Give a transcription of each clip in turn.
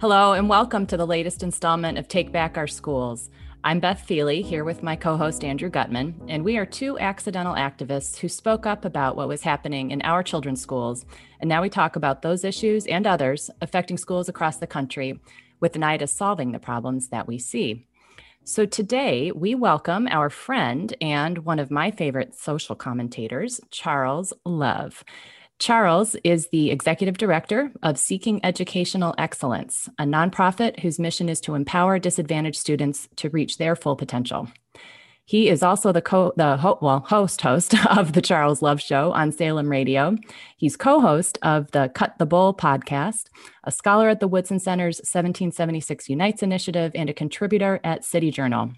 Hello, and welcome to the latest installment of Take Back Our Schools. I'm Beth Feeley here with my co host Andrew Gutmann, and we are two accidental activists who spoke up about what was happening in our children's schools. And now we talk about those issues and others affecting schools across the country with an eye to solving the problems that we see. So today we welcome our friend and one of my favorite social commentators, Charles Love. Charles is the executive director of Seeking Educational Excellence, a nonprofit whose mission is to empower disadvantaged students to reach their full potential. He is also the co the ho- well host host of the Charles Love Show on Salem Radio. He's co-host of the Cut the Bull podcast, a scholar at the Woodson Center's 1776 Unites initiative, and a contributor at City Journal.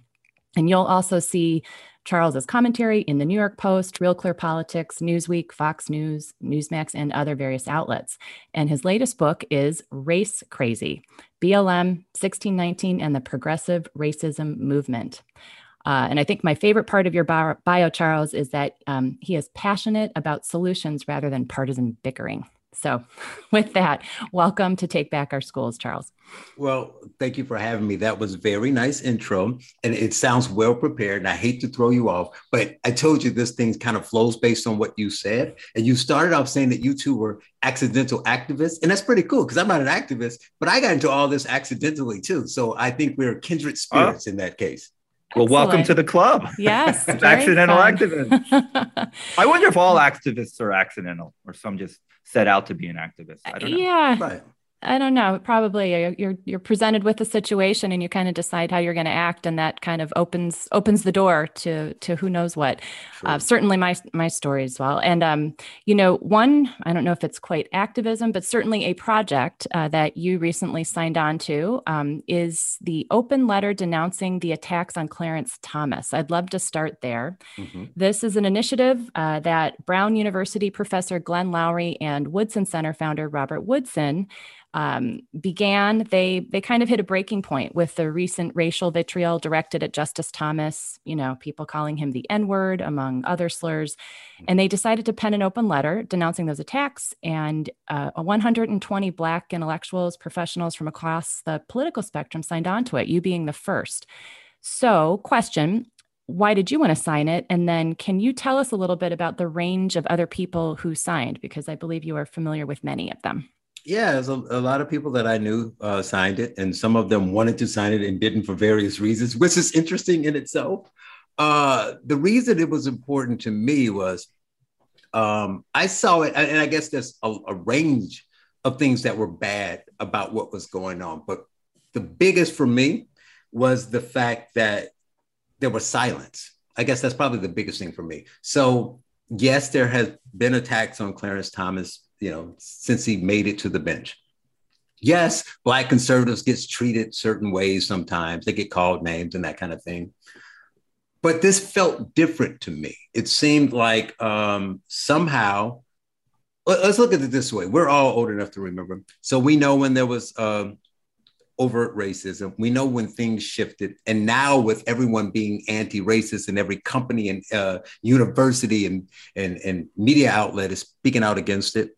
And you'll also see Charles's commentary in the New York Post, Real Clear Politics, Newsweek, Fox News, Newsmax, and other various outlets. And his latest book is Race Crazy BLM 1619 and the Progressive Racism Movement. Uh, and I think my favorite part of your bio, Charles, is that um, he is passionate about solutions rather than partisan bickering. So, with that, welcome to Take Back Our Schools, Charles. Well, thank you for having me. That was very nice intro, and it sounds well prepared. And I hate to throw you off, but I told you this thing kind of flows based on what you said. And you started off saying that you two were accidental activists, and that's pretty cool because I'm not an activist, but I got into all this accidentally too. So I think we're kindred spirits in that case. Well, welcome to the club. Yes. accidental activists. I wonder if all activists are accidental or some just set out to be an activist. I don't know. Yeah. Right. I don't know. Probably you're you're presented with a situation and you kind of decide how you're going to act, and that kind of opens opens the door to to who knows what. Sure. Uh, certainly, my my story as well. And um, you know, one I don't know if it's quite activism, but certainly a project uh, that you recently signed on to um, is the open letter denouncing the attacks on Clarence Thomas. I'd love to start there. Mm-hmm. This is an initiative uh, that Brown University professor Glenn Loury and Woodson Center founder Robert Woodson um, began, they they kind of hit a breaking point with the recent racial vitriol directed at Justice Thomas. You know, people calling him the N word, among other slurs, and they decided to pen an open letter denouncing those attacks. And uh, 120 Black intellectuals, professionals from across the political spectrum signed on to it. You being the first. So, question why did you want to sign it? And then can you tell us a little bit about the range of other people who signed? Because I believe you are familiar with many of them. Yeah, a, a, lot of people that I knew uh, signed it, and some of them wanted to sign it and didn't for various reasons, which is interesting in itself. Uh, the reason it was important to me was um, I saw it, and I guess there's a, a range of things that were bad about what was going on, but the biggest for me was the fact that there was silence. I guess that's probably the biggest thing for me. So, yes, there has been attacks on Clarence Thomas you know, since he made it to the bench. Yes, black conservatives gets treated certain ways sometimes. They get called names and that kind of thing. But this felt different to me. It seemed like um, somehow, let's look at it this way. We're all old enough to remember. So we know when there was um, overt racism. We know when things shifted. And now, with everyone being anti racist and every company and uh, university and, and, and media outlet is speaking out against it,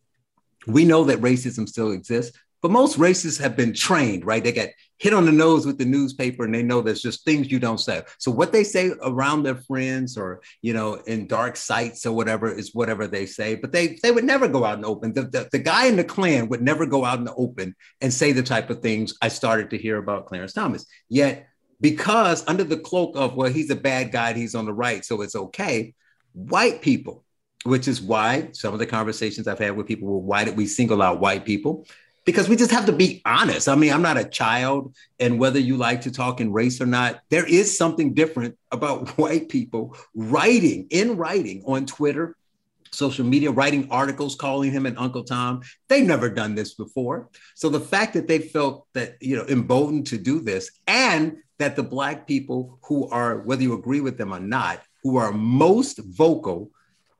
we know that racism still exists, but most racists have been trained, right? They get hit on the nose with the newspaper and they know there's just things you don't say. So what they say around their friends or, you know, in dark sites or whatever is whatever they say, but they, they would never go out and open. The, the, the guy in the Klan would never go out in the open and say the type of things I started to hear about Clarence Thomas. Yet, because under the cloak of, well, he's a bad guy, he's on the right, so it's okay, white people which is why some of the conversations I've had with people were why did we single out white people? Because we just have to be honest. I mean, I'm not a child, and whether you like to talk in race or not, there is something different about white people writing in writing on Twitter, social media, writing articles calling him an Uncle Tom. They've never done this before. So the fact that they felt that, you know, emboldened to do this and that the Black people who are, whether you agree with them or not, who are most vocal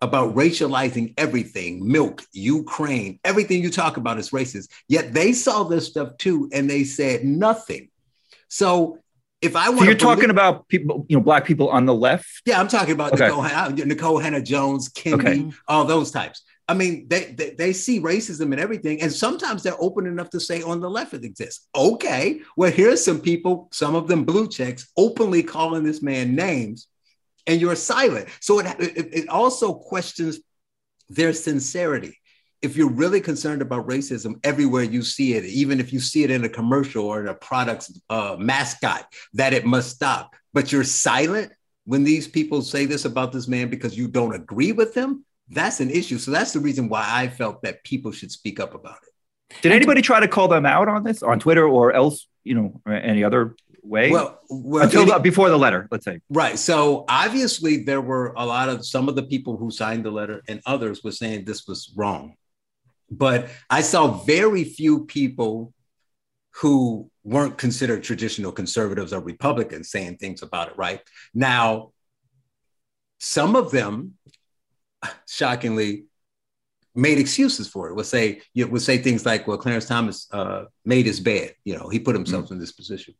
about racializing everything milk ukraine everything you talk about is racist yet they saw this stuff too and they said nothing so if i want so you're talking about people you know black people on the left yeah i'm talking about okay. Nikole, Nikole Hannah Jones Kendi okay. all those types I mean, they, they, they see racism and everything, and sometimes they're open enough to say on the left it exists. Okay, well, here's some people, some of them blue checks, openly calling this man names, and you're silent. So it, it, it also questions their sincerity. If you're really concerned about racism everywhere you see it, even if you see it in a commercial or in a product's uh, mascot, that it must stop, but you're silent when these people say this about this man because you don't agree with them, that's an issue. So that's the reason why I felt that people should speak up about it. Did anybody try to call them out on this on Twitter or else, you know, any other way? Well, well until the, before the letter, let's say. Right. So obviously there were a lot of some of the people who signed the letter and others were saying this was wrong. But I saw very few people who weren't considered traditional conservatives or Republicans saying things about it, right? Now, some of them shockingly made excuses for it. Would say you know, would say things like, "Well, Clarence Thomas uh, made his bed. You know, he put himself mm-hmm. in this position."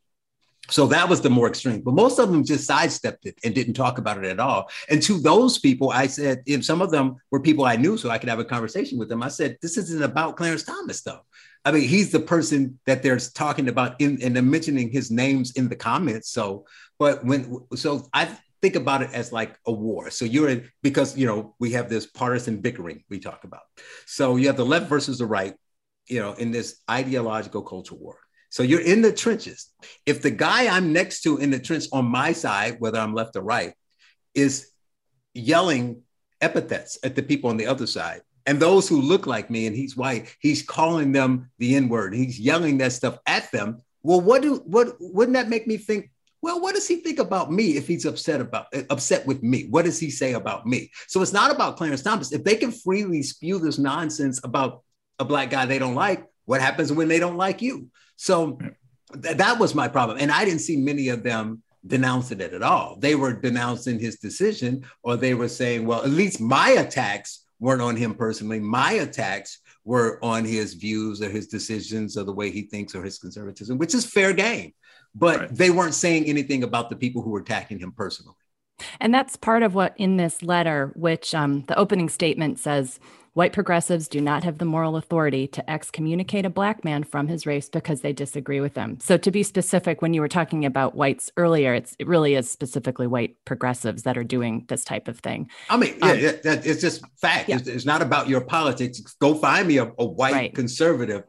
So that was the more extreme. But most of them just sidestepped it and didn't talk about it at all. And to those people, I said, and some of them were people I knew, so I could have a conversation with them. I said, "This isn't about Clarence Thomas, though. I mean, he's the person that they're talking about in and they're mentioning his names in the comments. So, but when so I think about it as like a war. So you're in because you know we have this partisan bickering we talk about. So you have the left versus the right, you know, in this ideological culture war. So you're in the trenches. If the guy I'm next to in the trench on my side, whether I'm left or right, is yelling epithets at the people on the other side, and those who look like me and he's white, he's calling them the N word. He's yelling that stuff at them. Well, what do what wouldn't that make me think? Well, what does he think about me if he's upset about upset with me? What does he say about me? So it's not about Clarence Thomas. If they can freely spew this nonsense about a black guy they don't like, what happens when they don't like you? So th- that was my problem, and I didn't see many of them denouncing it at all. They were denouncing his decision, or they were saying, "Well, at least my attacks." weren't on him personally. My attacks were on his views or his decisions or the way he thinks or his conservatism, which is fair game. But right. they weren't saying anything about the people who were attacking him personally. And that's part of what in this letter, which um, the opening statement says White progressives do not have the moral authority to excommunicate a black man from his race because they disagree with him. So, to be specific, when you were talking about whites earlier, it's it really is specifically white progressives that are doing this type of thing. I mean, yeah, um, that, it's just fact. Yeah. It's, it's, not about your politics. Go find me a, a white right. conservative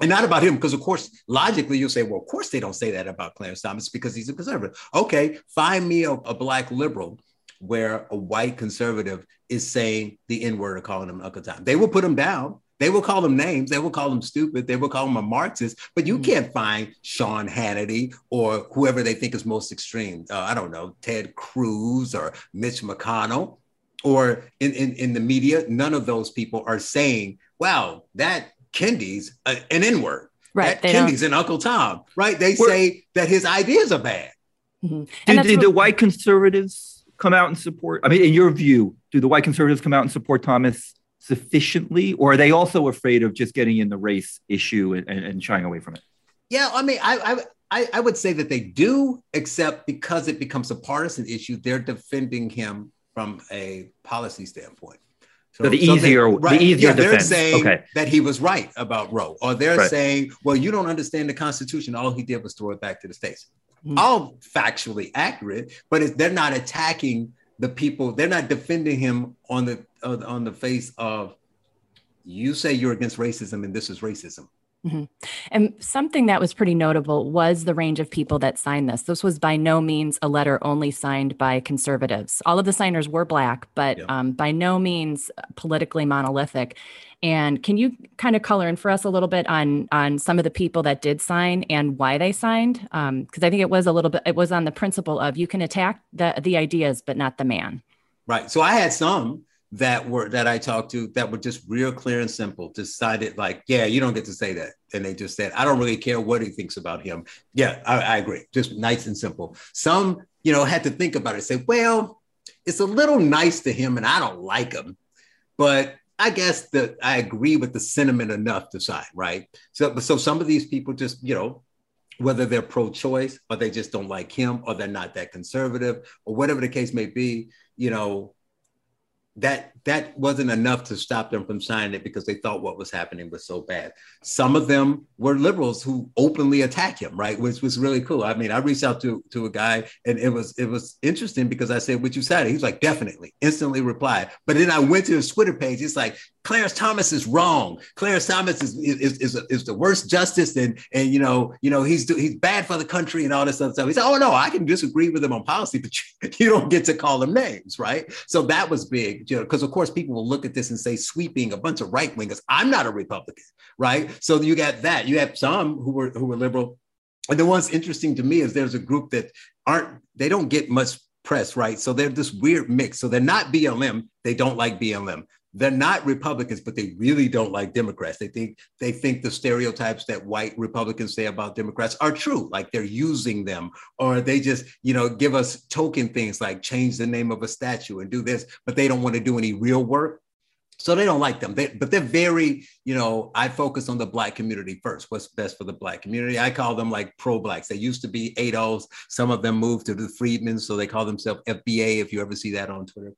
and not about him, because of course, logically, you'll say, well, of course they don't say that about Clarence Thomas because he's a conservative. Okay, find me a, a black liberal where a white conservative is saying the N word or calling him Uncle Tom. They will put him down. They will call him names. They will call him stupid. They will call him a Marxist. But you mm-hmm. can't find Sean Hannity or whoever they think is most extreme. Uh, I don't know, Ted Cruz or Mitch McConnell or in, in, in the media. None of those people are saying, wow, that Kendi's an N word. Right. That Kendi's an Uncle Tom. Right. They We're, say that his ideas are bad. Mm-hmm. Did, did the white conservatives come out and support? I mean, in your view, do the white conservatives come out and support Thomas sufficiently, or are they also afraid of just getting in the race issue and, and, and shying away from it? Yeah, I mean, I, I I would say that they do, except because it becomes a partisan issue, they're defending him from a policy standpoint. So, so the easier, so they, right, the easier yeah, They're saying okay. that he was right about Roe, or they're right. saying, well, you don't understand the Constitution. All he did was throw it back to the states mm. all factually accurate, but they're not attacking the people. They're not defending him on the uh, on the face of you say you're against racism and this is racism. Mm-hmm. And something that was pretty notable was the range of people that signed this. This was by no means a letter only signed by conservatives. All of the signers were Black, but yeah. um, by no means politically monolithic. And can you kind of color in for us a little bit on on some of the people that did sign and why they signed? Because um, I think it was a little bit. It was on the principle of you can attack the the ideas, but not the man. Right. So I had some that were that I talked to that were just real clear and simple. Decided like, yeah, you don't get to say that, and they just said, I don't really care what he thinks about him. Yeah, I, I agree. Just nice and simple. Some, you know, had to think about it. Say, well, it's a little nice to him, and I don't like him, but I guess that I agree with the sentiment enough to sign, right? So, so some of these people just, you know, whether they're pro-choice or they just don't like him or they're not that conservative or whatever the case may be, you know, that that wasn't enough to stop them from signing it because they thought what was happening was so bad. Some of them were liberals who openly attack him, right? Which was really cool. I mean, I reached out to to a guy and it was it was interesting because I said, "What you said?" He's like, "Definitely." Instantly replied. But then I went to his Twitter page. It's like, Clarence Thomas is wrong. Clarence Thomas is is, is, is, the worst justice, and and you know you know he's he's bad for the country and all this other stuff. He said, "Oh no, I can disagree with him on policy, but you, you don't get to call him names, right?" So that was big, you know, because of course people will look at this and say sweeping a bunch of right wingers. I'm not a Republican, right? So you got that. You have some who were who were liberal, and the one's interesting to me is there's a group that aren't they don't get much press, right? So they're this weird mix. So they're not BLM. They don't like BLM they're not Republicans, but they really don't like Democrats. They think they think the stereotypes that white Republicans say about Democrats are true, like they're using them, or they just you know give us token things like change the name of a statue and do this, but they don't want to do any real work. So they don't like them. They, but they're very, you know, I focus on the black community first. What's best for the black community? I call them like pro-blacks. They used to be ADOS. Some of them moved to the Freedmen, so they call themselves FBA. If you ever see that on Twitter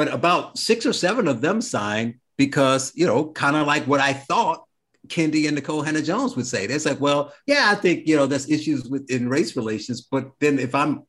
but about six or seven of them signed because, you know, kind of like what I thought Kendi and Nikole Hannah Jones would say. They're like, well, yeah, I think, you know, there's issues with in race relations, but then if I'm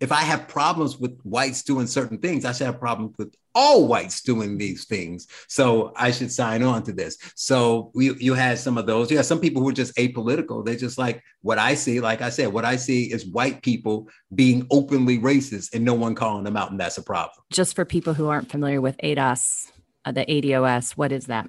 if I have problems with whites doing certain things, I should have problems with all whites doing these things. So I should sign on to this. So we, you had some of those. You some people who are just apolitical. They're just like what I see. Like I said, what I see is white people being openly racist and no one calling them out, and that's a problem. Just for people who aren't familiar with ADOS, uh, the ADOS, what is that?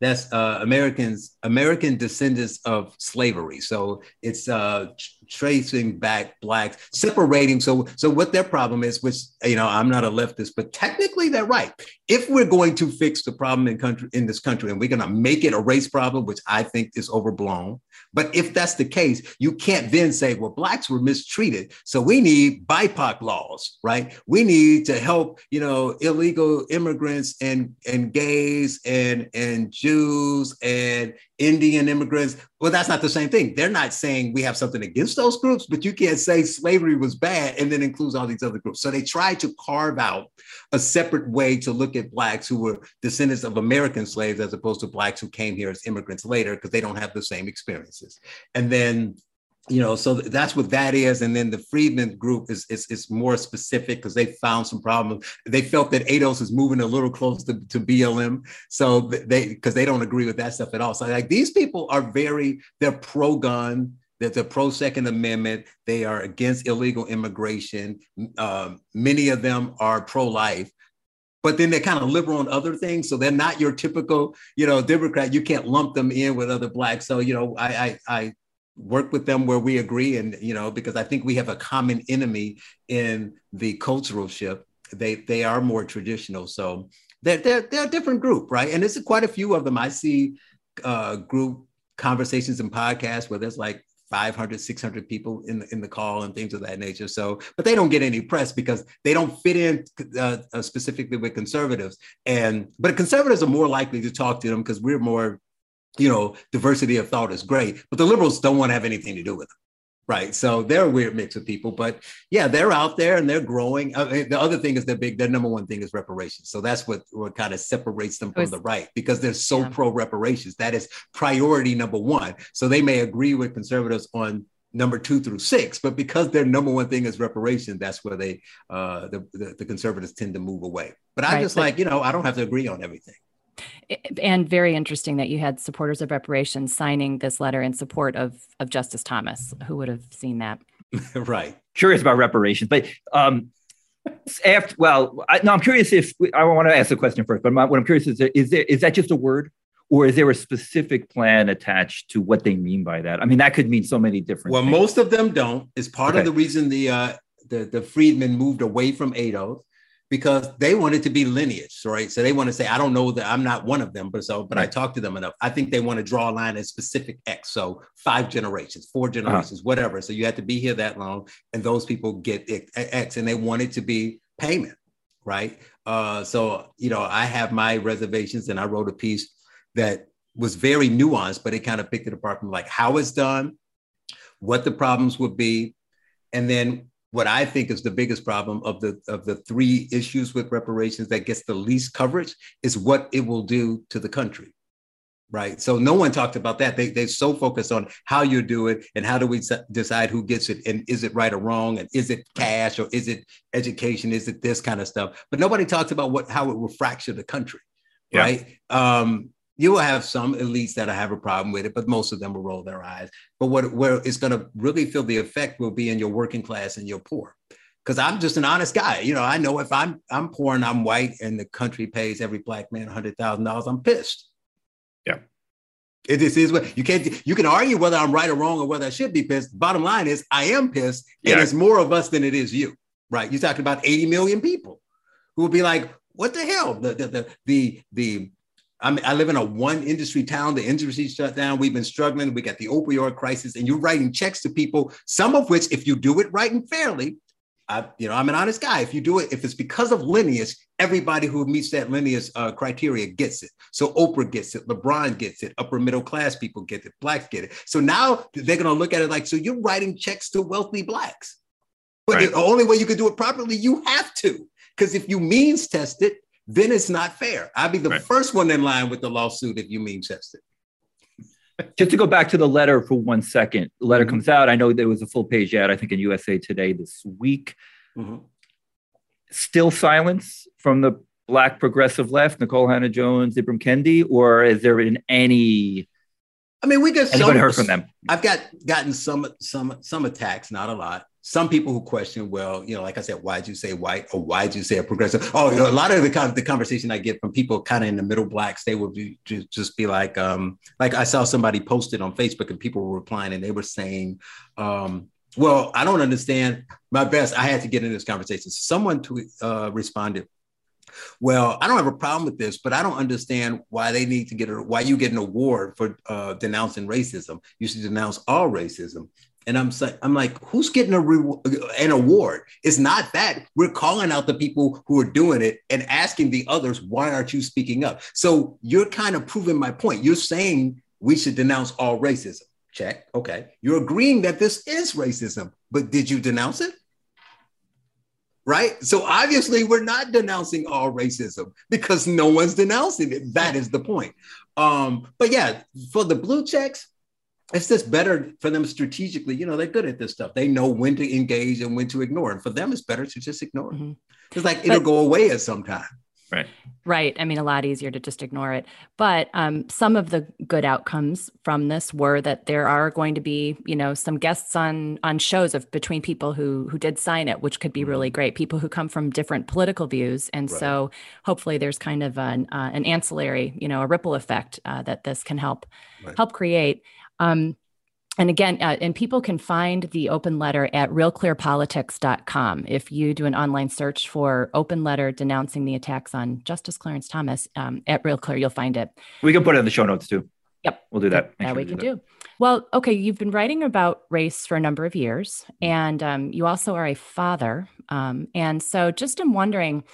that's uh, Americans, American descendants of slavery. So it's uh, tracing back blacks, separating. So, so what their problem is, which you know, I'm not a leftist, but technically they're right. If we're going to fix the problem in country in this country, and we're going to make it a race problem, which I think is overblown, but if that's the case, you can't then say, well, blacks were mistreated. So we need BIPOC laws, right? We need to help, you know, illegal immigrants and, and gays and, and Jews and Indian immigrants. Well, that's not the same thing. They're not saying we have something against those groups, but you can't say slavery was bad and then includes all these other groups. So they try to carve out a separate way to look at blacks who were descendants of American slaves as opposed to blacks who came here as immigrants later because they don't have the same experiences. And then you know, so that's what that is. And then the Freedmen group is is, is more specific because they found some problems. They felt that ADOS is moving a little close to, to BLM. So they because they don't agree with that stuff at all. So like these people are very, they're pro-gun, they're, they're pro-second amendment, they are against illegal immigration. Um, many of them are pro-life but then they're kind of liberal on other things. So they're not your typical, you know, Democrat. You can't lump them in with other blacks. So, you know, I, I, I work with them where we agree and you know because i think we have a common enemy in the cultural shift. They they are more traditional. So they're they're, they're a different group right? And there's quite a few of them. I see uh, group conversations and podcasts where there's like 500 600 people in the, in the call and things of that nature. So but they don't get any press because they don't fit in uh, specifically with conservatives. And but conservatives are more likely to talk to them because we're more you know, diversity of thought is great, but the liberals don't want to have anything to do with them. Right. So they're a weird mix of people, but yeah, they're out there and they're growing. Uh, the other thing is they're big. Their number one thing is reparations. So that's what, what kind of separates them from was, the right because they're so yeah. pro reparations. That is priority number one. So they may agree with conservatives on number two through six, but because their number one thing is reparation, that's where they, uh, the, the, the conservatives tend to move away. But I right, just like, you know, I don't have to agree on everything. And very interesting that you had supporters of reparations signing this letter in support of of Justice Thomas. Who would have seen that? right. Curious about reparations, but um, after well, I, no, I'm curious if I want to ask the question first. But my, what I'm curious is, is there is that just a word, or is there a specific plan attached to what they mean by that? I mean, that could mean so many different. Well, things. most of them don't. Is part okay. of the reason the uh, the the freedmen moved away from ADOS because they wanted it to be lineage, right? So they want to say, I don't know that I'm not one of them, but so, but I talked to them enough. I think they want to draw a line at specific X. So five generations, four uh-huh. generations, uh-huh. whatever. So you have to be here that long, and those people get X, and they want it to be payment, right? Uh, so you know, I have my reservations, and I wrote a piece that was very nuanced, but it kind of picked it apart from like how it's done, what the problems would be, and then what I think is the biggest problem of the of the three issues with reparations that gets the least coverage is what it will do to the country. Right. So no one talked about that. They they're so focused on how you do it and how do we decide who gets it and is it right or wrong and is it cash or is it education? Is it this kind of stuff? But nobody talks about what how it will fracture the country. Yeah. Right. Um, you will have some elites that have a problem with it, but most of them will roll their eyes. But what where it's going to really feel the effect will be in your working class and your poor. Because I'm just an honest guy. You know, I know if I'm I'm poor and I'm white and the country pays every black man hundred thousand dollars, I'm pissed. Yeah. It just is what you can't you can argue whether I'm right or wrong or whether I should be pissed. Bottom line is I am pissed, and yeah. it's more of us than it is you. Right. You're talking about 80 million people who will be like, what the hell? The the the the, the I mean, I live in a one industry town. The industry shut down. We've been struggling. We got the opioid crisis, and you're writing checks to people. Some of which, if you do it right and fairly, I, you know, I'm an honest guy. If you do it, if it's because of lineage, everybody who meets that lineage uh, criteria gets it. So Oprah gets it, LeBron gets it, upper middle class people get it, blacks get it. So now they're going to look at it like, so you're writing checks to wealthy blacks, but right. the only way you can do it properly, you have to, because if you means test it, then it's not fair. I'd be the right. first one in line with the lawsuit if you mean tested. Just to go back to the letter for one second, the letter mm-hmm. comes out. I know there was a full page ad, I think, in USA Today this week. Mm-hmm. Still silence from the Black progressive left, Nikole Hannah Jones, Ibram Kendi, or is there been any? I mean, we get anybody some, heard from them. I've got gotten some some some attacks, not a lot some people who question, well, you know, like I said, why'd you say white or why'd you say a progressive? Oh, you know, a lot of the, the conversation I get from people kind of in the middle blacks, they would be, just be like, um, like I saw somebody posted on Facebook and people were replying and they were saying, um, well, I don't understand. My best, I had to get in this conversation. Someone uh, responded, well, I don't have a problem with this, but I don't understand why they need to get a, why you get an award for uh, denouncing racism. You should denounce all racism. And I'm saying, I'm like, who's getting a re- an award? It's not that we're calling out the people who are doing it and asking the others, why aren't you speaking up? So you're kind of proving my point. You're saying we should denounce all racism. Check. Okay. You're agreeing that this is racism, but did you denounce it? Right. So obviously, we're not denouncing all racism because no one's denouncing it. That is the point. Um, but yeah, for the blue checks, it's just better for them strategically. You know, they're good at this stuff. They know when to engage and when to ignore. And for them, it's better to just ignore it. Mm-hmm. It's like it'll go away at some time. Right. Right. I mean, a lot easier to just ignore it. But um, some of the good outcomes from this were that there are going to be, you know, some guests on on shows of between people who who did sign it, which could be really mm-hmm. great. People who come from different political views, and right. so hopefully there's kind of an uh, an ancillary, you know, a ripple effect uh, that this can help right. help create. Um, and again, uh, and people can find the open letter at realclearpolitics.com. If you do an online search for open letter denouncing the attacks on Justice Clarence Thomas um, at Real Clear, you'll find it. We can put it in the show notes too. Yep. We'll do that. Make sure we, we can do. do. Well, okay. You've been writing about race for a number of years, and um, you also are a father. Um, and so just I'm wondering,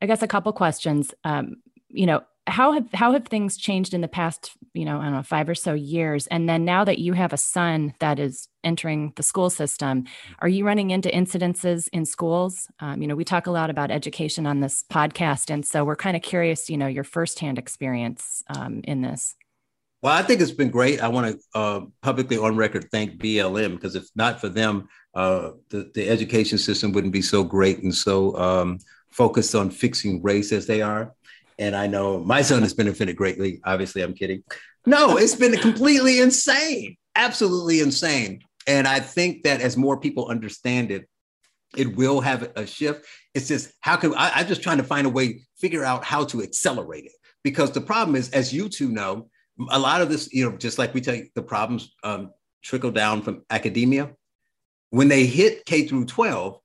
I guess, a couple questions. Um, you know, how have how have things changed in the past you know i don't know five or so years? And then now that you have a son that is entering the school system are you running into incidences in schools? Um, you know we talk a lot about education on this podcast and so we're kind of curious you know your firsthand experience um, in this. Well i think it's been great. I want to uh, publicly on record thank blm because if not for them uh, the, the education system wouldn't be so great and so um, focused on fixing race as they are and I know my son has benefited greatly. Obviously, I'm kidding. No, it's been completely insane, absolutely insane. And I think that as more people understand it, it will have a shift. It's just how can I, I'm just trying to find a way, figure out how to accelerate it. Because the problem is, as you two know, a lot of this, you know, just like we tell you, the problems um, trickle down from academia. When they hit K through 12,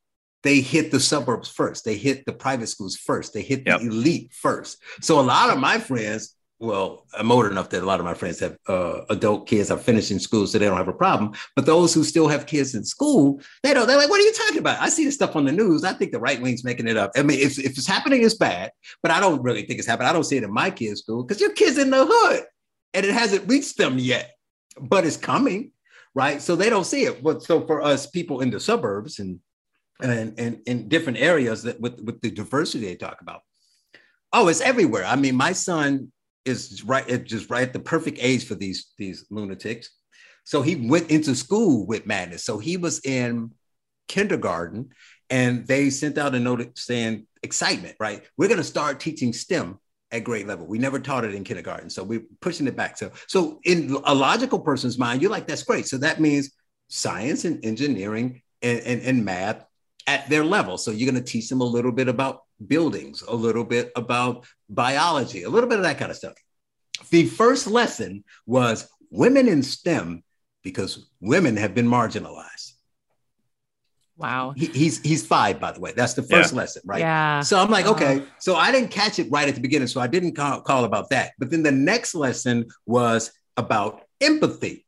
they hit the suburbs first. They hit the private schools first. They hit yep. the elite first. So a lot of my friends, well, I'm old enough that a lot of my friends have uh, adult kids are finishing school, so they don't have a problem. But those who still have kids in school, they don't. They're like, "What are you talking about?" I see this stuff on the news. I think the right wing's making it up. I mean, if, if it's happening, it's bad. But I don't really think it's happening. I don't see it in my kids' school because your kids in the hood, and it hasn't reached them yet. But it's coming, right? So they don't see it. But so for us people in the suburbs and and, and in different areas that with, with the diversity they talk about. Oh, it's everywhere. I mean, my son is right at just right at the perfect age for these these lunatics. So he went into school with madness. So he was in kindergarten and they sent out a note saying excitement, right? We're going to start teaching STEM at grade level. We never taught it in kindergarten. So we're pushing it back. So, so in a logical person's mind, you're like, that's great. So that means science and engineering and, and, and math at their level. So you're going to teach them a little bit about buildings, a little bit about biology, a little bit of that kind of stuff. The first lesson was women in STEM because women have been marginalized. Wow. He, he's he's five, by the way. That's the first yeah. lesson, right? Yeah. So I'm like, okay. Oh. So I didn't catch it right at the beginning, so I didn't call, call about that. But then the next lesson was about empathy,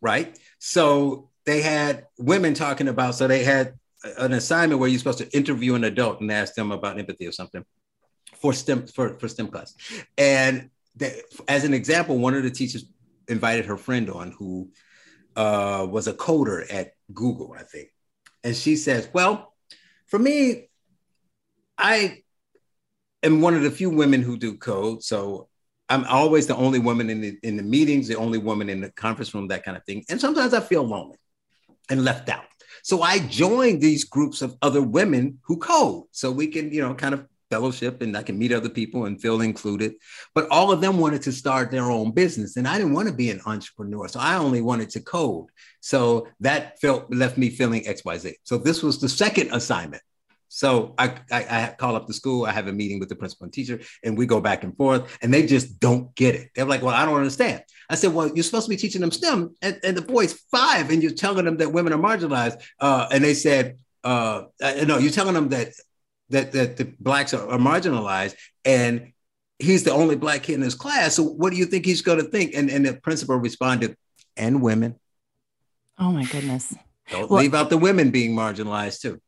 right? So they had women talking about. So they had an assignment where you're supposed to interview an adult and ask them about empathy or something for STEM for, for STEM class. And they, as an example, one of the teachers invited her friend on who uh, was a coder at Google, I think and she says, Well, for me, I am one of the few women who do code. So I'm always the only woman in the in the meetings, the only woman in the conference room, that kind of thing. And sometimes I feel lonely and left out. So I joined these groups of other women who code. So we can, you know, kind of fellowship and I can meet other people and feel included. But all of them wanted to start their own business. And I didn't want to be an entrepreneur. So I only wanted to code. So that felt left me feeling XYZ. So this was the second assignment. So I, I, I, call up the school, I have a meeting with the principal and teacher, and we go back and forth, and they just don't get it. They're like, Well, I don't understand. I said, Well, you're supposed to be teaching them STEM, and, and the boy's five, and you're telling them that women are marginalized. Uh, and they said, uh, uh No, you're telling them that that that the blacks are, are marginalized and he's the only black kid in his class so what do you think he's going to think and and the principal responded and women oh my goodness don't well, leave out the women being marginalized too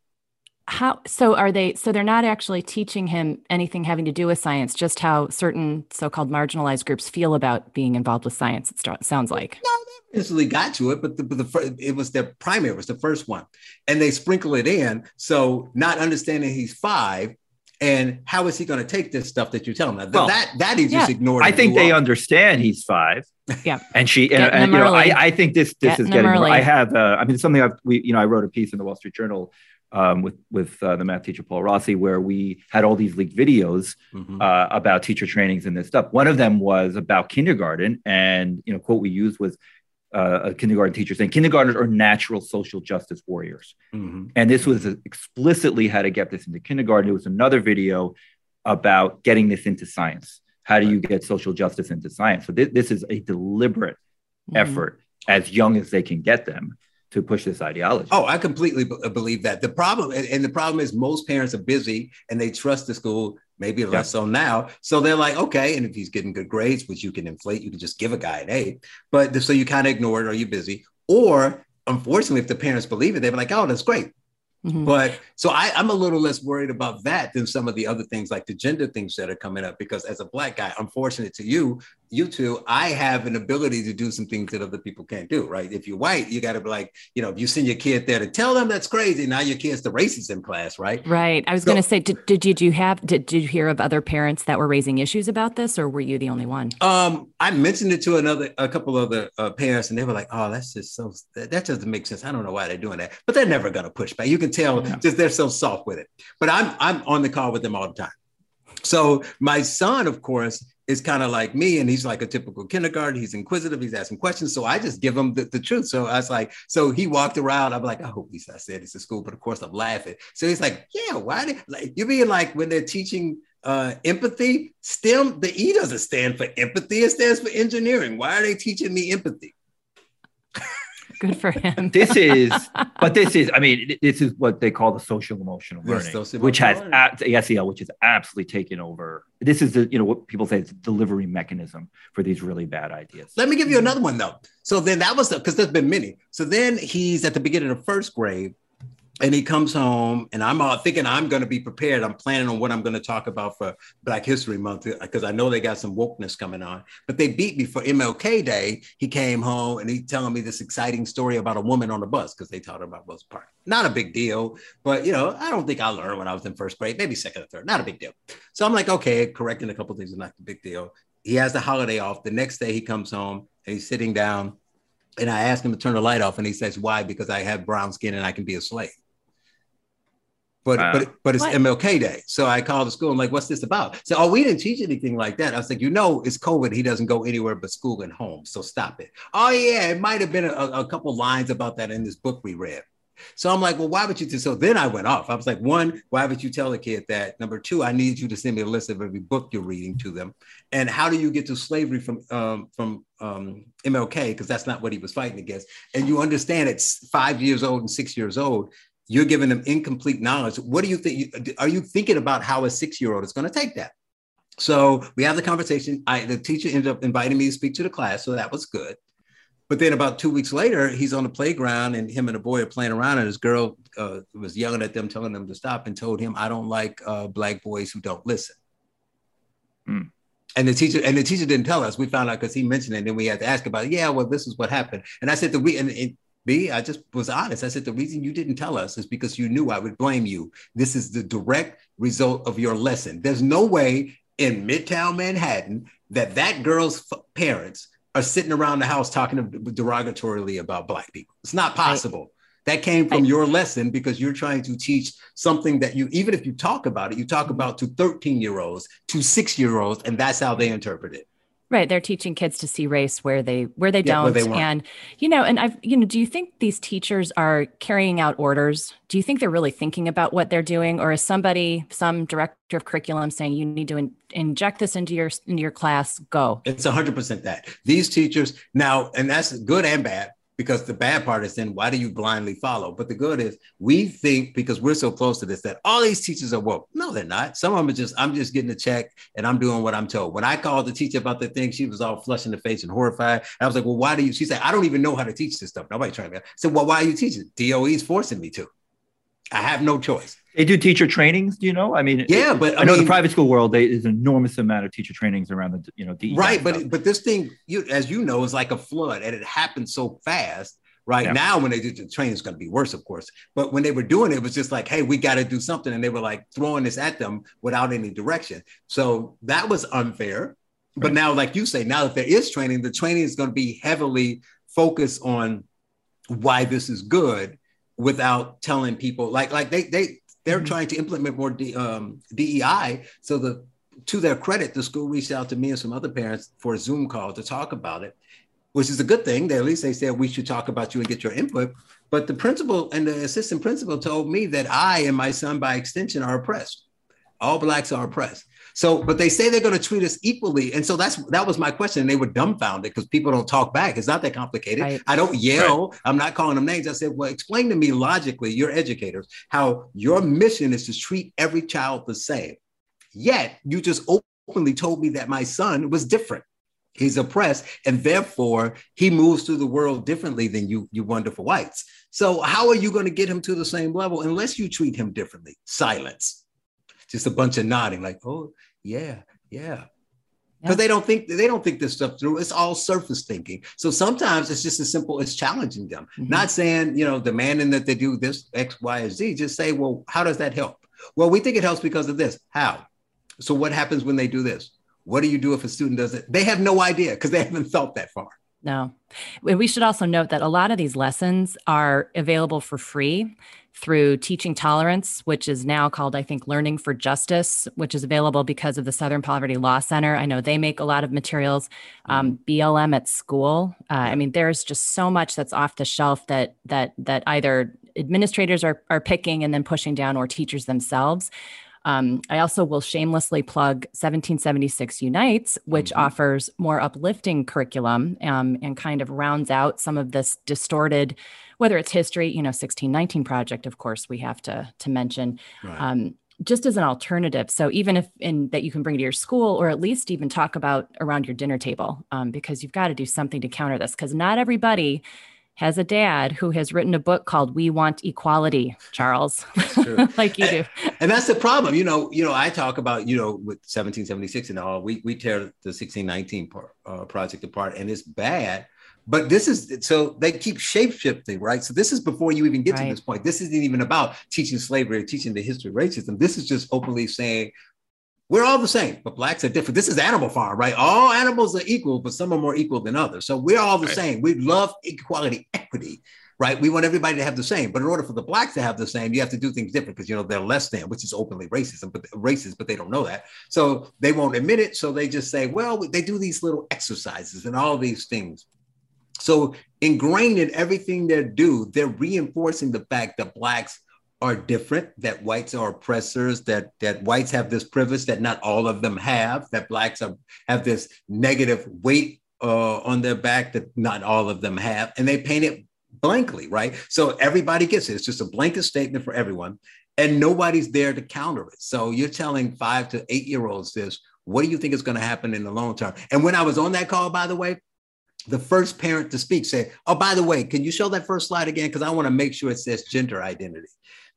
how so are they so they're not actually teaching him anything having to do with science just how certain so-called marginalized groups feel about being involved with science it sounds like no, instantly got to it, but the, but the it was their primary, it was the first one, and they sprinkle it in. So not understanding he's five, and how is he going to take this stuff that you tell him? Well, that that he just yeah. ignored. I think they understand he's five. Yeah, and she and, and you know I, I think this this getting is getting. I have uh, I mean something I've we you know I wrote a piece in the Wall Street Journal um, with with uh, the math teacher Paul Rossi, where we had all these leaked videos mm-hmm. uh, about teacher trainings and this stuff. One of them was about kindergarten, and you know, quote we used was uh, a kindergarten teacher saying kindergartners are natural social justice warriors. Mm-hmm. And this was explicitly how to get this into kindergarten. It was another video about getting this into science. How do you get social justice into science? So th- this is a deliberate mm-hmm. effort as young as they can get them to push this ideology. Oh, I completely b- believe that. The problem, and, and, the problem is most parents are busy and they trust the school maybe less so now. So they're like, okay, and if he's getting good grades, which you can inflate, you can just give a guy an A. But so you kind of ignore it or you're busy. Or unfortunately, if the parents believe it, they're like, oh, that's great. Mm-hmm. But so I, I'm a little less worried about that than some of the other things like the gender things that are coming up. Because as a black guy, unfortunate to you, you two, I have an ability to do some things that other people can't do, right? If you're white, you got to be like, you know, if you send your kid there to tell them that's crazy, now your kid's the racist in class, right? Right. I was so, going to say, did, did, did you have, did, did you hear of other parents that were raising issues about this or were you the only one? Um, I mentioned it to another, a couple other uh, parents and they were like, oh, that's just so, that, that doesn't make sense. I don't know why they're doing that, but they're never going to push back. You can tell yeah. just they're so soft with it, but I'm, I'm on the call with them all the time. So my son, of course, is kind of like me, and he's like a typical kindergarten. He's inquisitive. He's asking questions, so I just give him the, the truth. So I was like, so he walked around. I'm like, I hope he's I said it's a school, but of course I'm laughing. So he's like, yeah, why did like you mean like when they're teaching uh, empathy, STEM, the E doesn't stand for empathy. It stands for engineering. Why are they teaching me empathy? Good for him. this is, but this is, I mean, this is what they call the social emotional learning, yes, which has learning. SEL, which is absolutely taken over. This is the, you know, what people say it's delivery mechanism for these really bad ideas. Let me give you another one though. So then that was the because there's been many. So then he's at the beginning of first grade, and he comes home and i'm all thinking i'm going to be prepared. I'm planning on what i'm going to talk about for black history month uh, because i know they got some wokeness coming on. But they beat me for mlk day. He came home and he telling me this exciting story about a woman on the bus because they taught him about Rosa Parks not a big deal but you know i don't think i learned when i was in first grade. Maybe second or third. Not a big deal. So i'm like okay correcting a couple things is not a big deal. He has the holiday off. The next day he comes home and he's sitting down and I asked him to turn the light off, and he says, "Why? Because I have brown skin and I can be a slave." But wow. but but it's what? MLK Day. So I called the school. I'm like, what's this about? So oh, we didn't teach anything like that. I was like, you know, it's COVID. He doesn't go anywhere but school and home. So stop it. Oh yeah, it might have been a, a couple lines about that in this book we read. So I'm like, well, why would you do so? Then I went off. I was like, one, why would you tell a kid that? Number two, I need you to send me a list of every book you're reading to them. And how do you get to slavery from um, from um, MLK? Because that's not what he was fighting against. And you understand it's five years old and six years old you're giving them incomplete knowledge. What do you think? Are you thinking about how a six year old is going to take that? So we have the conversation. I, the teacher ended up inviting me to speak to the class, so that was good. But then about two weeks later, he's on the playground and him and a boy are playing around, and his girl uh, was yelling at them, telling them to stop, and told him, "I don't like uh, black boys who don't listen." Mm. And the teacher and the teacher didn't tell us. We found out because he mentioned it, and then we had to ask about it. Yeah, well, this is what happened. And I said the we and, and B, I just was honest. I said, the reason you didn't tell us is because you knew I would blame you. This is the direct result of your lesson. There's no way in Midtown Manhattan that that girl's f- parents are sitting around the house talking derogatorily about Black people. It's not possible. Right. That came from your lesson because you're trying to teach something that you, even if you talk about it, you talk mm-hmm. about to 13 year olds, to six year olds, and that's how they interpret it. Right, they're teaching kids to see race where they where they yeah, don't, where they and you know, and I've you know, do you think these teachers are carrying out orders? Do you think they're really thinking about what they're doing, or is somebody, some director of curriculum, saying you need to in, inject this into your into your class? Go. It's hundred percent that these teachers now, and that's good and bad because the bad part is then why do you blindly follow? But the good is we think because we're so close to this that all these teachers are woke. No, they're not. Some of them are just, I'm just getting a check and I'm doing what I'm told. When I called the teacher about the thing, she was all flushing the face and horrified. I was like, well, why do you? She said, I don't even know how to teach this stuff. Nobody trying to. I said, well, why are you teaching? DOE is forcing me to. I have no choice. They do teacher trainings, do you know? I mean, yeah, but I, I know mean, the private school world, they, there's an enormous amount of teacher trainings around the, you know, DE right. But but this thing, you as you know, is like a flood, and it happens so fast Right yeah. now, when they do the training, it's going to be worse, of course. But when they were doing it, it was just like, hey, we got to do something. And they were like throwing this at them without any direction. So that was unfair. Right. But now, like you say, now that there is training, the training is going to be heavily focused on why this is good without telling people like like they they they're mm-hmm. trying to implement more D, um, DEI. So the to their credit, the school reached out to me and some other parents for a Zoom call to talk about it which is a good thing. They, at least they said we should talk about you and get your input. But the principal and the assistant principal told me that I and my son, by extension, are oppressed. All blacks are oppressed. So, but they say they're going to treat us equally, and so that's that was my question. And they were dumbfounded because people don't talk back. It's not that complicated. Right. I don't yell. Right. I'm not calling them names. I said, "Well, explain to me logically, you're educators, how your mission is to treat every child the same. Yet you just openly told me that my son was different." he's oppressed and therefore he moves through the world differently than you you wonderful whites so how are you going to get him to the same level unless you treat him differently silence just a bunch of nodding like oh yeah yeah because yeah. they don't think they don't think this stuff through it's all surface thinking so sometimes it's just as simple as challenging them mm-hmm. not saying you know demanding that they do this x y or z just say well how does that help well we think it helps because of this how so what happens when they do this what do you do if a student does it? They have no idea because they haven't thought that far. No. We should also note that a lot of these lessons are available for free through Teaching Tolerance, which is now called, I think, Learning for Justice, which is available because of the Southern Poverty Law Center. I know they make a lot of materials. Um, mm-hmm. BLM at school. Uh, I mean, there's just so much that's off the shelf that that that either administrators are are picking and then pushing down, or teachers themselves. Um, I also will shamelessly plug 1776 Unites, which mm-hmm. offers more uplifting curriculum um, and kind of rounds out some of this distorted, whether it's history, you know, 1619 project, of course, we have to to mention. Right. Um, just as an alternative. So even if in that you can bring to your school, or at least even talk about around your dinner table, um, because you've got to do something to counter this. Because not everybody has a dad who has written a book called We Want Equality, Charles, like you do. And that's the problem. You know, you know, I talk about, you know, with 1776 and all, we, we tear the 1619 uh, project apart and it's bad. But this is so they keep shape shifting, right? So this is before you even get right. to this point. This isn't even about teaching slavery or teaching the history of racism. This is just openly saying we're all the same, but blacks are different. This is Animal Farm, right? All animals are equal, but some are more equal than others. So we're all the right. same. We love equality, equity, right? We want everybody to have the same. But in order for the blacks to have the same, you have to do things different because you know they're less than, which is openly racism, but racist, but they don't know that. So they won't admit it. So they just say, well, they do these little exercises and all these things. So ingrained in everything they do, they're reinforcing the fact that blacks are different, that whites are oppressors, that that whites have this privilege that not all of them have, that blacks are, have this negative weight uh, on their back that not all of them have, and they paint it blankly, right? So everybody gets it. It's just a blanket statement for everyone, and nobody's there to counter it. So you're telling five to eight year olds this. What do you think is going to happen in the long term? And when I was on that call, by the way, the first parent to speak said, Oh, by the way, can you show that first slide again? Because I want to make sure it says gender identity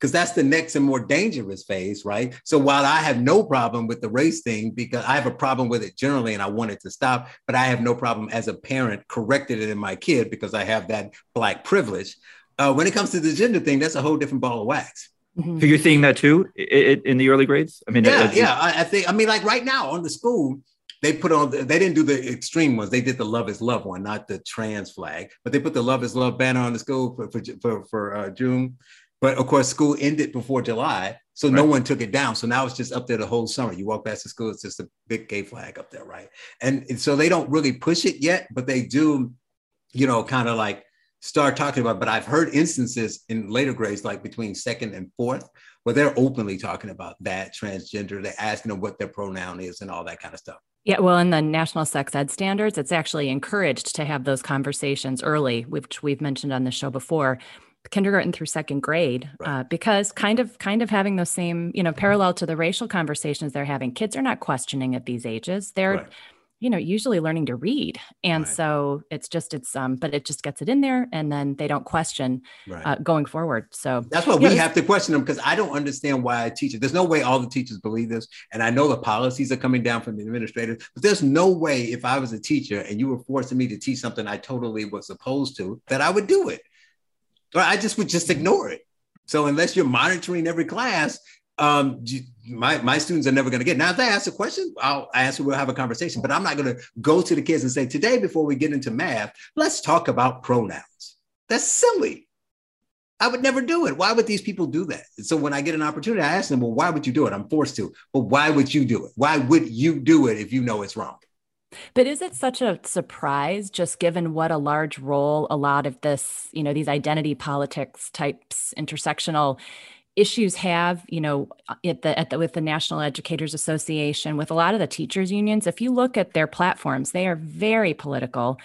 because that's the next and more dangerous phase, right? So while I have no problem with the race thing, because I have a problem with it generally and I want it to stop, but I have no problem as a parent correcting it in my kid because I have that black privilege. Uh, when it comes to the gender thing, that's a whole different ball of wax. Mm-hmm. So you're seeing that too in the early grades? I mean, yeah, yeah. I think. I mean, like right now on the school, they put on. They didn't do the extreme ones. They did the "Love Is Love" one, not the trans flag, but they put the "Love Is Love" banner on the school for for for, for uh, June. But of course, school ended before July, so right. no one took it down. So now it's just up there the whole summer. You walk past the school, it's just a big gay flag up there, right? And, and so they don't really push it yet, but they do, you know, kind of like start talking about. But I've heard instances in later grades, like between second and fourth, where they're openly talking about that transgender. They're asking them what their pronoun is and all that kind of stuff. Yeah, well, in the national sex ed standards, it's actually encouraged to have those conversations early, which we've mentioned on the show before kindergarten through second grade right. uh, because kind of kind of having those same you know parallel to the racial conversations they're having kids are not questioning at these ages they're right. You know usually learning to read. And right. so it's just it's um but it just gets it in there and then they don't question uh, going forward. So that's what we have to question them because i don't understand why teachers there's no way all the teachers believe this. And i know the policies are coming down from the administrators but there's no way if i was a teacher and you were forcing me to teach something i totally was opposed to that i would do it. Or I just would just ignore it. So unless you're monitoring every class, um, my, my students are never going to get. Now, if they ask a question, I'll ask. We'll have a conversation. But I'm not going to go to the kids and say, "Today, before we get into math, let's talk about pronouns." That's silly. I would never do it. Why would these people do that? So when I get an opportunity, I ask them, "Well, why would you do it?" I'm forced to. But why would you do it? Why would you do it if you know it's wrong? But is it such a surprise, just given what a large role a lot of this, you know, these identity politics types, intersectional issues have, you know, at the, at the with the National Educators Association, with a lot of the teachers unions? If you look at their platforms, they are very political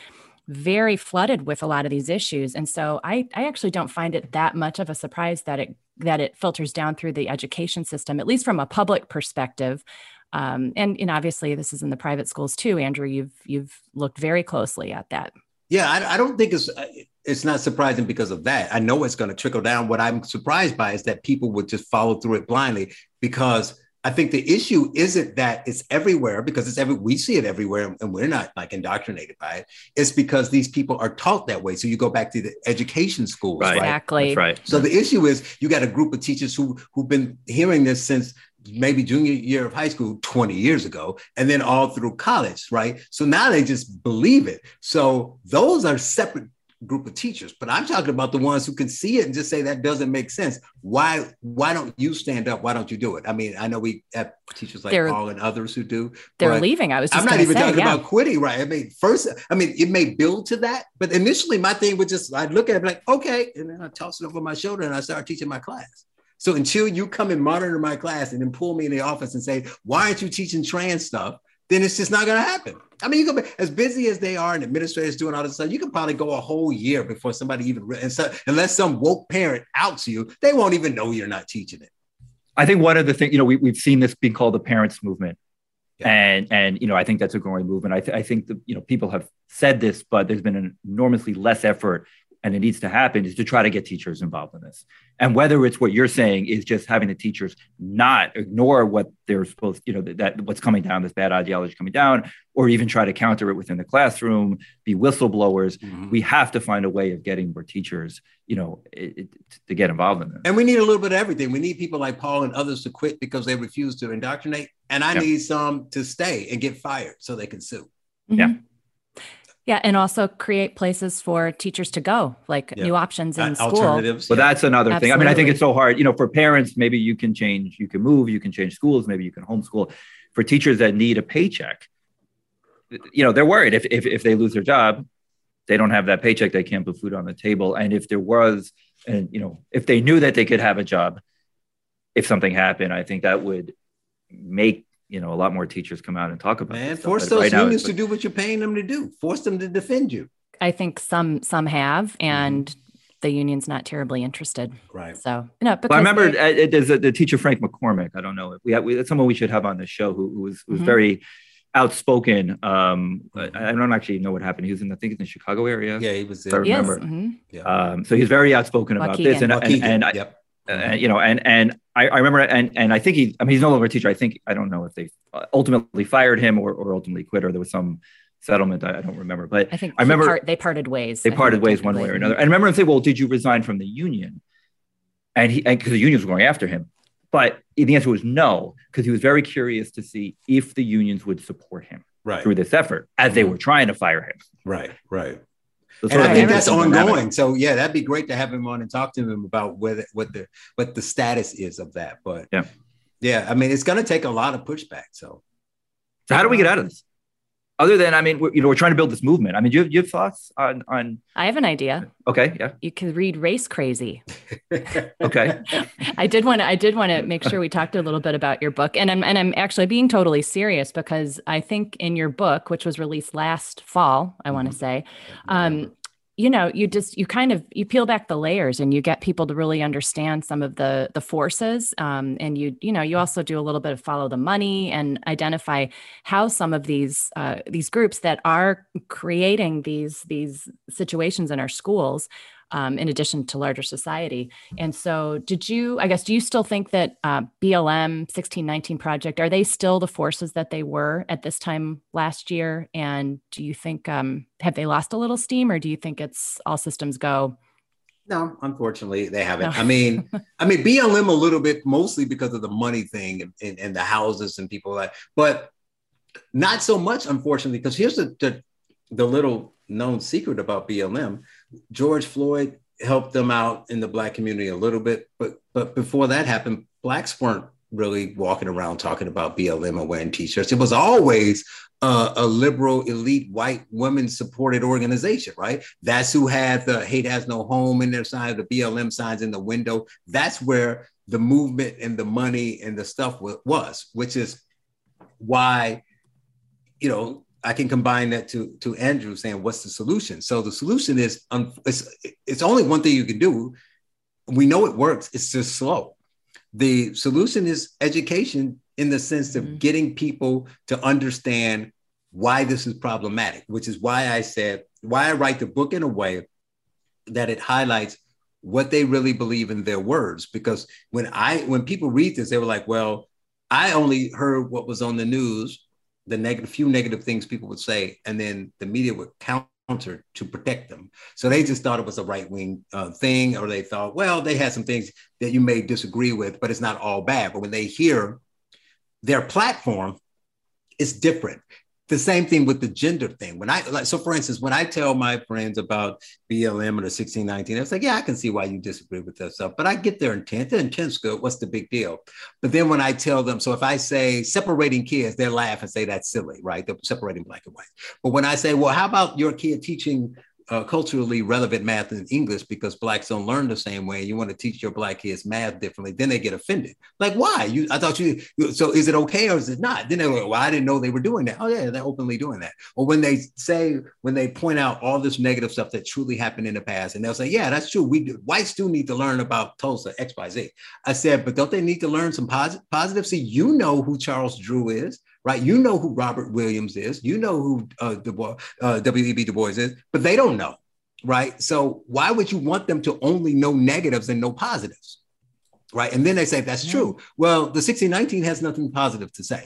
very flooded with a lot of these issues. And so I, I actually don't find it that much of a surprise that it that it filters down through the education system at least from a public perspective. Um, and and obviously this is in the private schools too. Andrew you've you've looked very closely at that. Yeah i, I don't think it's uh, it's not surprising because of that i know it's going to trickle down what i'm surprised by is that people would just follow through it blindly because I think the issue isn't that it's everywhere because it's every we see it everywhere and we're not like indoctrinated by it. It's because these people are taught that way. So you go back to the education schools, right? Exactly. That's right. So the issue is you got a group of teachers who who've been hearing this since maybe junior year of high school 20 years ago and then all through college right so now they just believe it so those are separate group of teachers but i'm talking about the ones who can see it and just say that doesn't make sense. Why why don't you stand up? Why don't you do it? I mean i know we have teachers like they're, paul and others who do they're leaving i was i'm not even say, talking yeah. about quitting right? I mean first i mean it may build to that but initially my thing was just i'd look at it like okay and then i toss it over my shoulder and i start teaching my class. So until you come and monitor my class and then pull me in the office and say, why aren't you teaching trans stuff? Then it's just not going to happen. I mean, you can be as busy as they are and administrators doing all this stuff. You can probably go a whole year before somebody even, and so, unless some woke parent outs you, they won't even know you're not teaching it. I think one of the things, you know, we, we've seen this being called the parents movement. Yeah. And, and, you know, I think that's a growing movement. I, th- I think that, you know, people have said this, but there's been an enormously less effort and it needs to happen is to try to get teachers involved in this. And whether it's what you're saying is just having the teachers not ignore what they're supposed, you know, that, that what's coming down, this bad ideology coming down, or even try to counter it within the classroom, be whistleblowers. Mm-hmm. We have to find a way of getting more teachers, you know, it, it, to get involved in this. And we need a little bit of everything. We need people like Paul and others to quit because they refuse to indoctrinate. And I yeah. need some to stay and get fired so they can sue. Mm-hmm. Yeah. Yeah, and also create places for teachers to go, like yeah. new options in uh, school. Alternatives. Well, that's another Absolutely. thing. I mean, I think it's so hard. You know, for parents, maybe you can change, you can move, you can change schools, maybe you can homeschool. For teachers that need a paycheck, you know, they're worried if if, if they lose their job, they don't have that paycheck, they can't put food on the table. And if there was, and you know, if they knew that they could have a job, if something happened, I think that would make you know a lot more teachers come out and talk about. Man, force those right unions to do what you're paying them to do. Force them to defend you. I think some some have, and mm-hmm. the union's not terribly interested. Right. So no, because well, I remember they, uh, there's the teacher Frank McCormick. I don't know. If we have we, someone we should have on the show who, who was who was mm-hmm. very outspoken. Um, I, I, don't actually know what happened. He was in I think in the Chicago area. Yeah, he was. There. I remember. Mm-hmm. Yeah. Um, so he's very outspoken about this, and, and, and, I, yep. Uh, you know, and and I, I, remember, and and I think he, I mean, he's no longer a teacher. I think I don't know if they ultimately fired him or, or ultimately quit, or there was some settlement. I, I don't remember, but I think I remember part, they parted ways. They parted ways one way or another. And I remember him say, "Well, did you resign from the union?" And he, because the unions were going after him, but the answer was no, because he was very curious to see if the unions would support him right. through this effort as they mm-hmm. were trying to fire him. Right, right and I think that's ongoing. So yeah, that'd be great to have him on and talk to him about whether what the what the status is of that. But yeah, yeah, I mean, it's going to take a lot of pushback. So, so how do we get out of this? Other than, I mean, you know, we're trying to build this movement. I mean, do you have, you have thoughts on on? I have an idea. Okay, yeah. You can read Race Crazy. okay. I did want to. I did want to make sure we talked a little bit about your book, and I'm and I'm actually being totally serious because I think in your book, which was released last fall, I want to mm-hmm. say, um, you know you just you kind of you peel back the layers and you get people to really understand some of the the forces um, and you you know you also do a little bit of follow the money and identify how some of these uh, these groups that are creating these these situations in our schools um, in addition to larger society. And so, did you, I guess, do you still think that uh, BLM 1619 Project, are they still the forces that they were at this time last year? And do you think, um, have they lost a little steam or do you think it's all systems go? No, unfortunately, they haven't. No. I mean, I mean, BLM a little bit, mostly because of the money thing and, and, and the houses and people like, but not so much, unfortunately, because here's the, the, the little known secret about BLM. George Floyd helped them out in the black community a little bit, but but before that happened, blacks weren't really walking around talking about BLM and wearing t-shirts. It was always uh, a liberal, elite, white, women-supported organization, right? That's who had the "Hate Has No Home" in their sign, the BLM signs in the window. That's where the movement and the money and the stuff was, which is why, you know, I can combine that to to Andrew saying, "What's the solution?" So the solution is um, it's it's only one thing you can do. We know it works. It's just slow. The solution is education in the sense of mm-hmm. getting people to understand why this is problematic, which is why I said why I write the book in a way that it highlights what they really believe in their words. Because when I when people read this, they were like, "Well, I only heard what was on the news." The negative few negative things people would say, and then the media would counter to protect them. So they just thought it was a right wing uh, thing, or they thought, well, they had some things that you may disagree with, but it's not all bad. But when they hear their platform, it's different the same thing with the gender thing. When I like, so for instance, when I tell my friends about BLM or the 1619, I was like, yeah, I can see why you disagree with that stuff, but I get their intent. Their intent's good. What's the big deal? But then when I tell them, so if I say separating kids, they laugh and say that's silly, right? They're separating black and white. But when I say, well, how about your kid teaching uh, culturally relevant math in English because blacks don't learn the same way. You want to teach your black kids math differently, then they get offended. Like, why? You, I thought you. So, is it okay or is it not? Then they go, well, I didn't know they were doing that. Oh yeah, they're openly doing that. Or when they say, when they point out all this negative stuff that truly happened in the past, and they'll say, yeah, that's true. We whites do need to learn about Tulsa X Y Z. I said, but don't they need to learn some positive? Positive. See, you know who Charles Drew is right? You know who Robert Williams is. You know who uh, Du Bois, uh, W.E.B. Du Bois is, but they don't know. right? So why would you want them to only know negatives and no positives? Right. And then they say that's true. Well, the 1619 has nothing positive to say,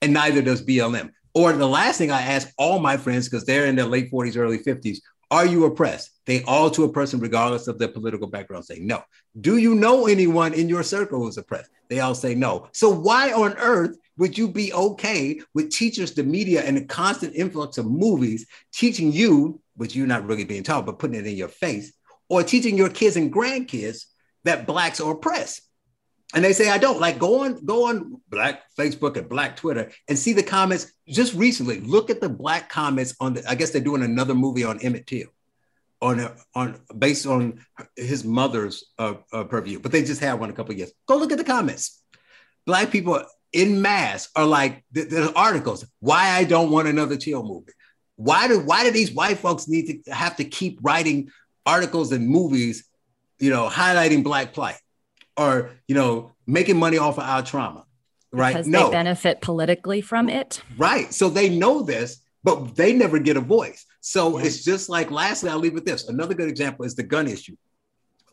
and neither does BLM. Or the last thing I ask all my friends, because they're in their late 40s, early 50s, are you oppressed? They all to a person, regardless of their political background, say no. Do you know anyone in your circle who's oppressed? They all say no. So why on earth would you be okay with teachers, the media, and the constant influx of movies teaching you, which you're not really being taught, but putting it in your face, or teaching your kids and grandkids that blacks are oppressed? and they say I don't. Like go on, go on Black Facebook and Black Twitter and see the comments. Just recently, look at the Black comments on the. I guess they're doing another movie on Emmett Till, on on based on his mother's uh, uh, purview. But they just had one a couple years. Go look at the comments. Black people in mass are like the articles. Why I don't want another Till movie. Why do why do these white folks need to have to keep writing articles and movies, you know, highlighting Black plight? or you know making money off of our trauma right because no. they benefit politically from it right so they know this but they never get a voice so yeah. it's just like lastly i'll leave with this another good example is the gun issue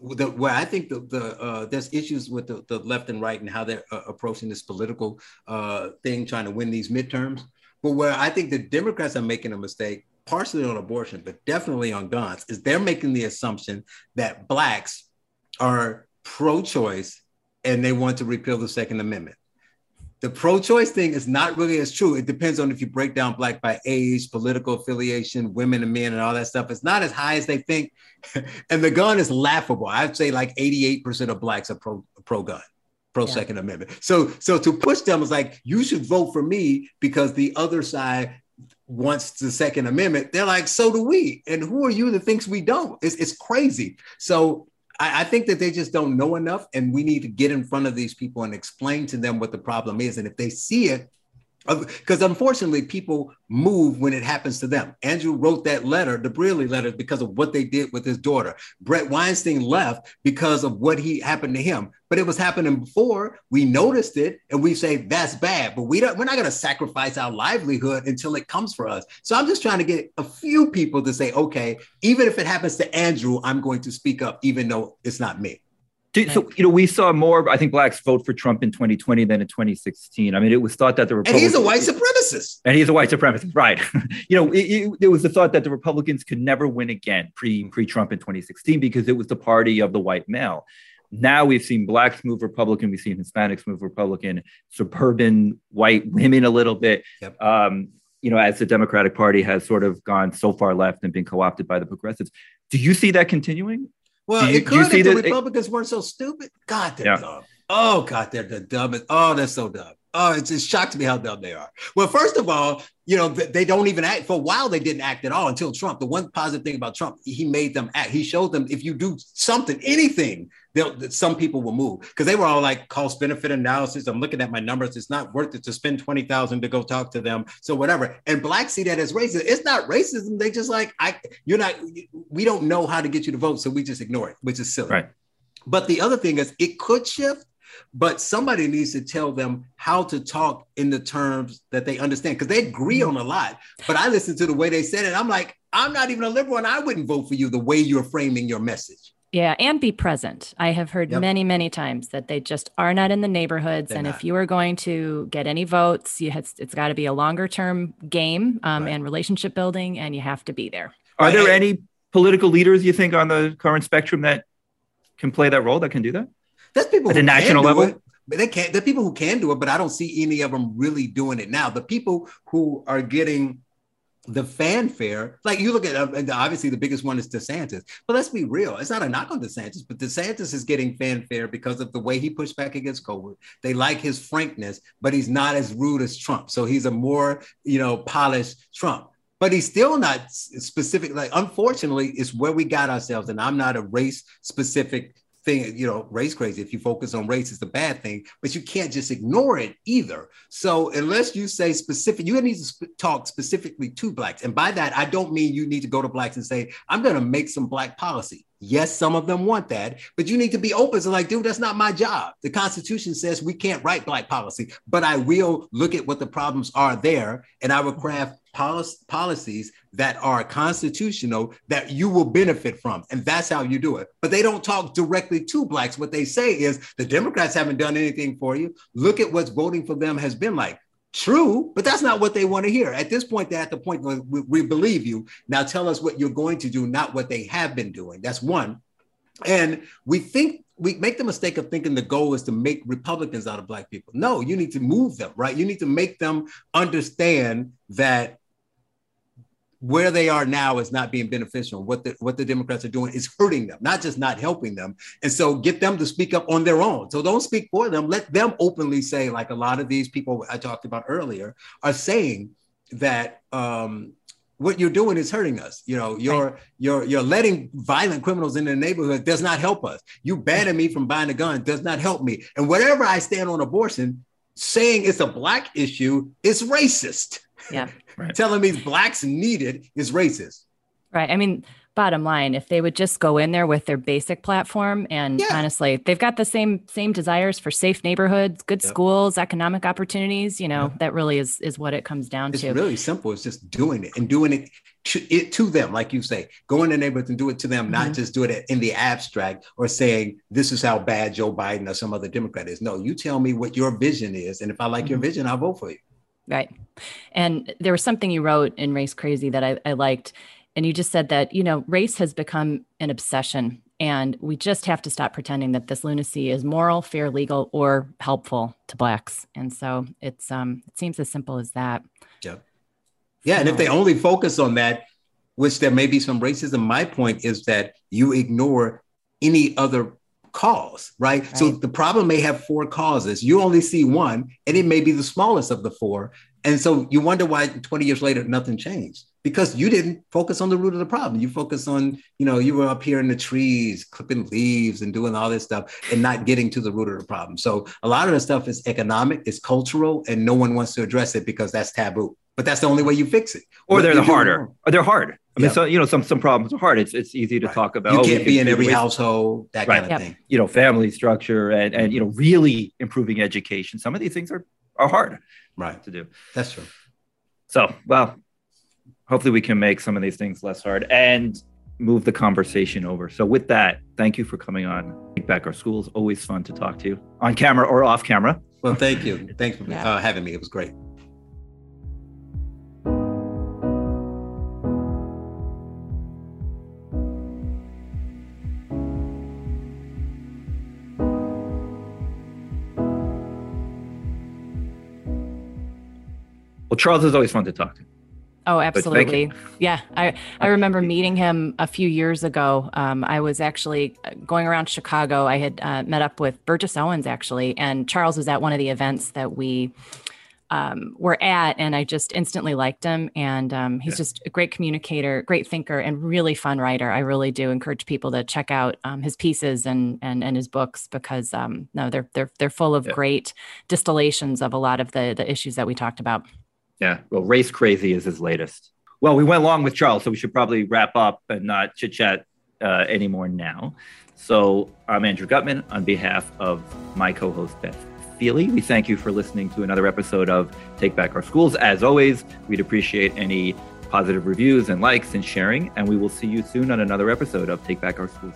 the, where I think the, the uh, there's issues with the, the, left and right and how they're uh, approaching this political uh, thing, trying to win these midterms. But where I think the Democrats are making a mistake, partially on abortion, but definitely on guns, is they're making the assumption that blacks are pro-choice and they want to repeal the Second Amendment. The pro-choice thing is not really as true. It depends on if you break down black by age, political affiliation, women and men, and all that stuff. It's not as high as they think, and the gun is laughable. I'd say like 88% of blacks are pro pro-gun, pro-Second yeah. Amendment. So, so to push them is like you should vote for me because the other side wants the Second Amendment. They're like, so do we. And who are you that thinks we don't? It's, it's crazy. So I, I, think that they just don't know enough, and we need to get in front of these people and explain to them what the problem is. And if they see it, Uh, because unfortunately people move when it happens to them. Andrew wrote that letter the Brearley letter because of what they did with his daughter. Bret Weinstein left because of what he happened to him. But it was happening before. We noticed it and we say that's bad. But we don't we're not going to sacrifice our livelihood until it comes for us. So i'm just trying to get a few people to say okay even if it happens to andrew i'm going to speak up even though it's not me so you know, we saw more. I think blacks vote for Trump in 2020 than in 2016. I mean, it was thought that the Republicans and he's a white supremacist, and he's a white supremacist, right? you know, it, it, it, was the thought that the Republicans could never win again pre pre Trump in 2016 because it was the party of the white male. Now we've seen blacks move Republican, we've seen Hispanics move Republican, suburban white women a little bit. Yep. Um, you know, as the Democratic Party has sort of gone so far left and been co-opted by the progressives. Do you see that continuing? Well, you, it could if the Republicans it, weren't so stupid. God, they're yeah. dumb. Oh, God, they're the dumbest. Oh, they're so dumb. Oh, it's just shocked me how dumb they are. Well, first of all, you know, they don't even act for a while. They didn't act at all until Trump. The one positive thing about Trump, he made them act. He showed them if you do something, anything, they'll, some people will move because they were all like cost benefit analysis. I'm looking at my numbers. It's not worth it to spend 20,000 to go talk to them. So whatever. And blacks see that as racism. It's not racism. They just like, I, you're not, we don't know how to get you to vote. So we just ignore it, which is silly. Right. But the other thing is it could shift but somebody needs to tell them how to talk in the terms that they understand because they agree mm-hmm. on a lot. But I listen to the way they said it. I'm like, I'm not even a liberal and I wouldn't vote for you the way you're framing your message. Yeah, and be present. I have heard yep. many, many times that they just are not in the neighborhoods. They're and not. if you are going to get any votes, you have, it's got to be a longer term game um, right. and relationship building, and you have to be there. Are there any political leaders you think on the current spectrum that can play that role, that can do that? There's people at the national level. It, but they can't. The people who can do it, but I don't see any of them really doing it now. The people who are getting the fanfare, like you look at, uh, obviously the biggest one is DeSantis. But let's be real, it's not a knock on DeSantis, but DeSantis is getting fanfare because of the way he pushed back against COVID. They like his frankness, but he's not as rude as Trump. So he's a more, you know, polished Trump but he's still not specific. Like, unfortunately, it's where we got ourselves. And I'm not a race specific thing, you know, race crazy. If you focus on race, it's a bad thing, but you can't just ignore it either. So unless you say specific, you need to sp- talk specifically to blacks. And by that, I don't mean you need to go to blacks and say, I'm going to make some black policy. Yes, some of them want that, but you need to be open. So, like, dude, that's not my job. The Constitution says we can't write black policy, but I will look at what the problems are there and I will craft policies that are constitutional that you will benefit from. And that's how you do it. But they don't talk directly to Blacks. What they say is the Democrats haven't done anything for you. Look at what's voting for them has been like. True, but that's not what they want to hear. At this point, they're at the point where we, we believe you. Now tell us what you're going to do, not what they have been doing. That's one. And we think we make the mistake of thinking the goal is to make Republicans out of Black people. No, you need to move them, right? You need to make them understand that where they are now is not being beneficial. What the what the Democrats are doing is hurting them, not just not helping them. And so get them to speak up on their own. So don't speak for them. Let them openly say, like a lot of these people I talked about earlier are saying that um, what you're doing is hurting us. You know, you're you're you're letting violent criminals in the neighborhood does not help us. You banning me from buying a gun does not help me. And whatever I stand on abortion, saying it's a black issue is racist. Yeah. Right. Telling me blacks needed is racist. Right. I mean, bottom line, if they would just go in there with their basic platform and yeah. honestly, they've got the same same desires for safe neighborhoods, good yep. schools, economic opportunities, you know, yep. that really is is what it comes down it's to. It's really simple. It's just doing it and doing it to, it to them, like you say, go in the neighborhood and do it to them, mm-hmm. not just do it in the abstract or saying this is how bad Joe Biden or some other Democrat is. No, you tell me what your vision is, and if I like mm-hmm. your vision, I'll vote for you. Right. And there was something you wrote in Race Crazy that I, I liked. And you just said that, you know, race has become an obsession. And we just have to stop pretending that this lunacy is moral, fair, legal, or helpful to blacks. And so it's um it seems as simple as that. Yep. Yeah. And if they only focus on that, which there may be some racism, my point is that you ignore any other cause, right? right? So the problem may have four causes. You only see one, and it may be the smallest of the four. And so you wonder why 20 years later nothing changed because you didn't focus on the root of the problem. You focus on, you know, you were up here in the trees clipping leaves and doing all this stuff and not getting to the root of the problem. So a lot of the stuff is economic, it's cultural, and no one wants to address it because that's taboo. But that's the only way you fix it. Or they're the harder. Or they're hard. I mean, so you know, some some problems are hard. It's it's easy to right. talk about. You oh, can't be in every household, that right. kind of yep. thing. You know, family structure and and you know, really improving education. Some of these things are are hard, right, to do. That's true. So, well, hopefully we can make some of these things less hard and move the conversation over. So, with that, thank you for coming on. Take back our schools. Always fun to talk to you on camera or off camera. Well, thank you. Thanks for yeah. uh, having me. It was great. Well, Charles is always fun to talk to. Oh, absolutely. Yeah. I, I remember meeting him a few years ago. Um, I was actually uh, going around Chicago. I had uh, met up with Burgess Owens, actually, and Charles was at one of the events that we um, were at, and I just instantly liked him. And um, he's yeah. just a great communicator, great thinker, and really fun writer. I really do encourage people to check out um, his pieces and, and and his books because um, no, they're they're they're full of yeah. great distillations of a lot of the the issues that we talked about. Yeah. Well, Race Crazy is his latest. Well, we went long with Charles, so we should probably wrap up and not chit chat uh, anymore now. So I'm Andrew Gutmann on behalf of my co host, Beth Feeley. We thank you for listening to another episode of Take Back Our Schools. As always, we'd appreciate any positive reviews and likes and sharing, and we will see you soon on another episode of Take Back Our Schools.